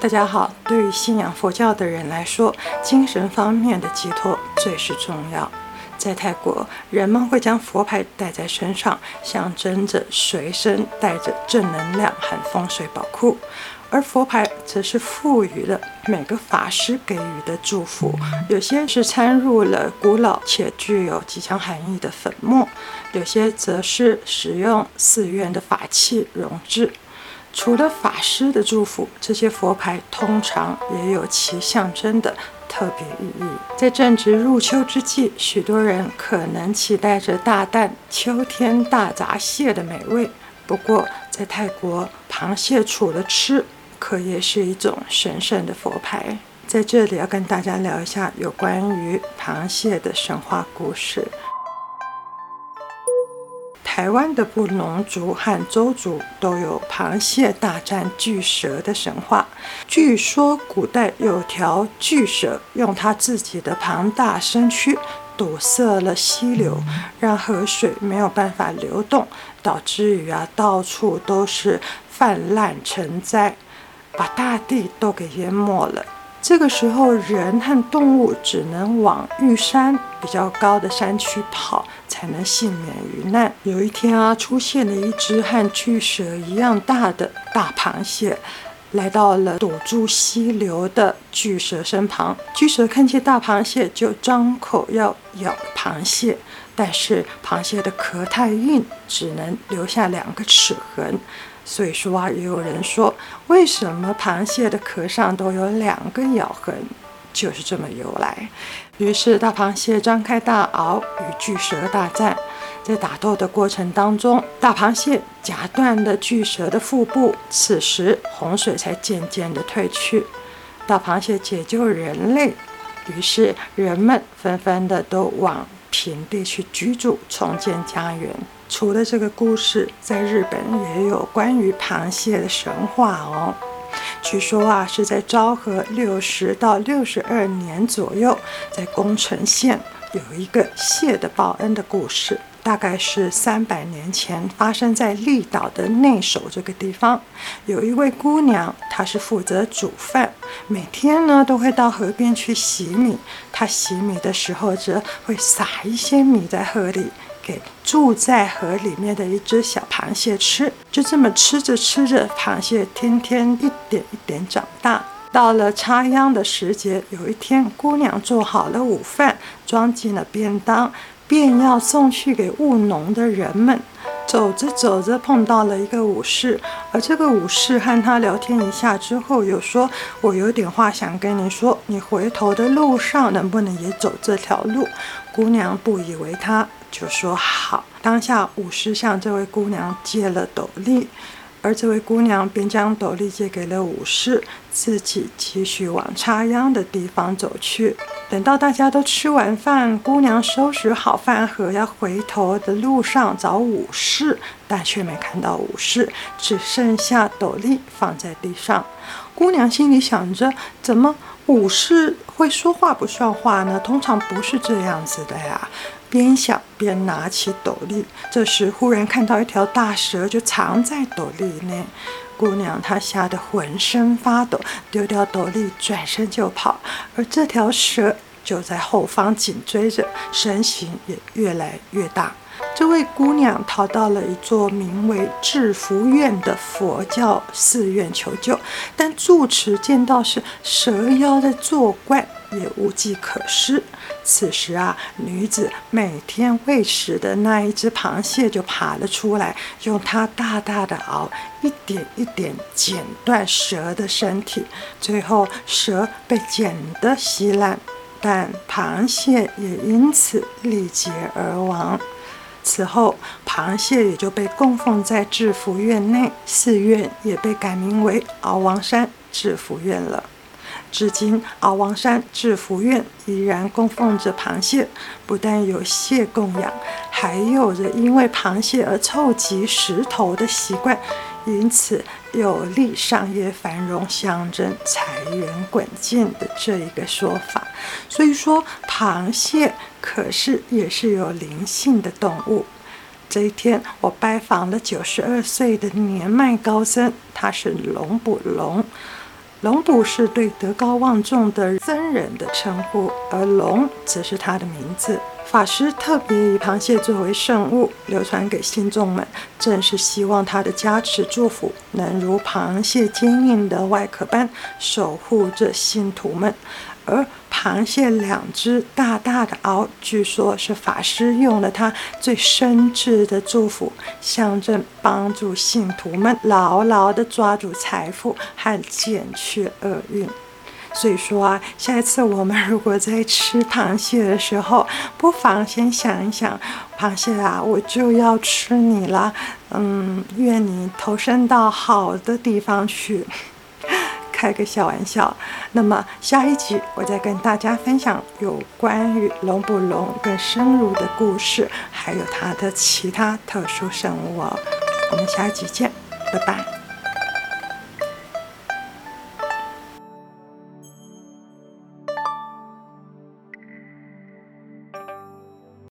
大家好，对于信仰佛教的人来说，精神方面的寄托最是重要。在泰国，人们会将佛牌带在身上，象征着随身带着正能量和风水宝库；而佛牌则是赋予了每个法师给予的祝福，有些是掺入了古老且具有吉祥含义的粉末，有些则是使用寺院的法器熔制。除了法师的祝福，这些佛牌通常也有其象征的特别意义。在正值入秋之际，许多人可能期待着大啖秋天大闸蟹的美味。不过，在泰国，螃蟹除了吃，可也是一种神圣的佛牌。在这里要跟大家聊一下有关于螃蟹的神话故事。台湾的布农族和邹族都有螃蟹大战巨蛇的神话。据说古代有条巨蛇用它自己的庞大身躯堵塞了溪流，让河水没有办法流动，导致于啊到处都是泛滥成灾，把大地都给淹没了。这个时候，人和动物只能往玉山比较高的山区跑，才能幸免于难。有一天啊，出现了一只和巨蛇一样大的大螃蟹，来到了堵住溪流的巨蛇身旁。巨蛇看见大螃蟹，就张口要咬螃蟹，但是螃蟹的壳太硬，只能留下两个齿痕。所以说啊，也有人说，为什么螃蟹的壳上都有两个咬痕，就是这么由来。于是大螃蟹张开大螯与巨蛇大战，在打斗的过程当中，大螃蟹夹断了巨蛇的腹部，此时洪水才渐渐的退去。大螃蟹解救人类，于是人们纷纷的都往平地去居住，重建家园。除了这个故事，在日本也有关于螃蟹的神话哦。据说啊，是在昭和六十到六十二年左右，在宫城县有一个蟹的报恩的故事。大概是三百年前发生在立岛的内守这个地方，有一位姑娘，她是负责煮饭，每天呢都会到河边去洗米。她洗米的时候，则会撒一些米在河里，给住在河里面的一只小螃蟹吃。就这么吃着吃着，螃蟹天天一点一点长大。到了插秧的时节，有一天，姑娘做好了午饭，装进了便当。便要送去给务农的人们，走着走着碰到了一个武士，而这个武士和他聊天一下之后，又说：“我有点话想跟你说，你回头的路上能不能也走这条路？”姑娘不以为他，就说：“好。”当下武士向这位姑娘借了斗笠。而这位姑娘便将斗笠借给了武士，自己继续往插秧的地方走去。等到大家都吃完饭，姑娘收拾好饭盒，要回头的路上找武士，但却没看到武士，只剩下斗笠放在地上。姑娘心里想着：怎么武士会说话不算话呢？通常不是这样子的呀。边想边拿起斗笠，这时忽然看到一条大蛇就藏在斗笠内，姑娘她吓得浑身发抖，丢掉斗笠，转身就跑，而这条蛇就在后方紧追着，身形也越来越大。这位姑娘逃到了一座名为智福院的佛教寺院求救，但住持见到是蛇妖在作怪。也无计可施。此时啊，女子每天喂食的那一只螃蟹就爬了出来，用它大大的螯一点一点剪断蛇的身体，最后蛇被剪得稀烂，但螃蟹也因此力竭而亡。此后，螃蟹也就被供奉在智福院内，寺院也被改名为鳌王山智福院了。至今，鳌王山至福院依然供奉着螃蟹，不但有蟹供养，还有着因为螃蟹而凑集石头的习惯，因此有利商业繁荣、象征财源滚进的这一个说法。所以说，螃蟹可是也是有灵性的动物。这一天，我拜访了九十二岁的年迈高僧，他是龙捕龙。龙卜是对德高望重的僧人的称呼，而龙则是他的名字。法师特别以螃蟹作为圣物流传给信众们，正是希望他的加持祝福能如螃蟹坚硬的外壳般守护着信徒们。而螃蟹两只大大的螯，据说是法师用了他最深挚的祝福，象征帮助信徒们牢牢地抓住财富和减去厄运。所以说啊，下一次我们如果在吃螃蟹的时候，不妨先想一想，螃蟹啊，我就要吃你了。嗯，愿你投身到好的地方去，开个小玩笑。那么下一集我再跟大家分享有关于龙不龙更深入的故事，还有它的其他特殊生物哦。我们下一集见，拜拜。